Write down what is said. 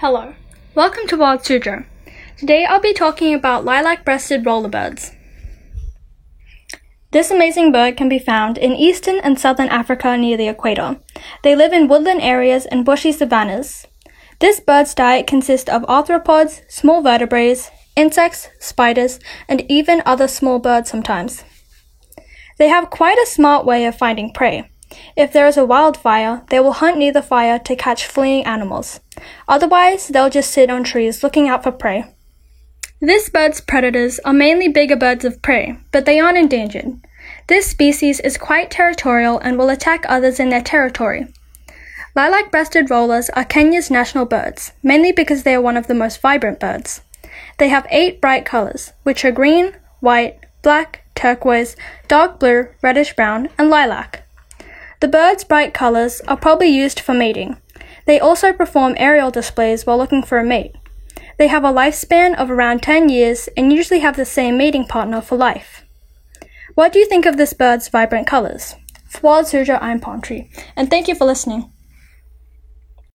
Hello, welcome to Wild Suzhou. Today I'll be talking about lilac-breasted rollerbirds. This amazing bird can be found in eastern and southern Africa near the equator. They live in woodland areas and bushy savannas. This bird's diet consists of arthropods, small vertebrates, insects, spiders, and even other small birds sometimes. They have quite a smart way of finding prey. If there is a wildfire, they will hunt near the fire to catch fleeing animals. Otherwise, they'll just sit on trees looking out for prey. This bird's predators are mainly bigger birds of prey, but they aren't endangered. This species is quite territorial and will attack others in their territory. Lilac breasted rollers are Kenya's national birds, mainly because they are one of the most vibrant birds. They have eight bright colors, which are green, white, black, turquoise, dark blue, reddish brown, and lilac. The bird's bright colors are probably used for mating. They also perform aerial displays while looking for a mate. They have a lifespan of around 10 years and usually have the same mating partner for life. What do you think of this bird's vibrant colors? Wild Suzhou, I'm Palm Tree, and thank you for listening.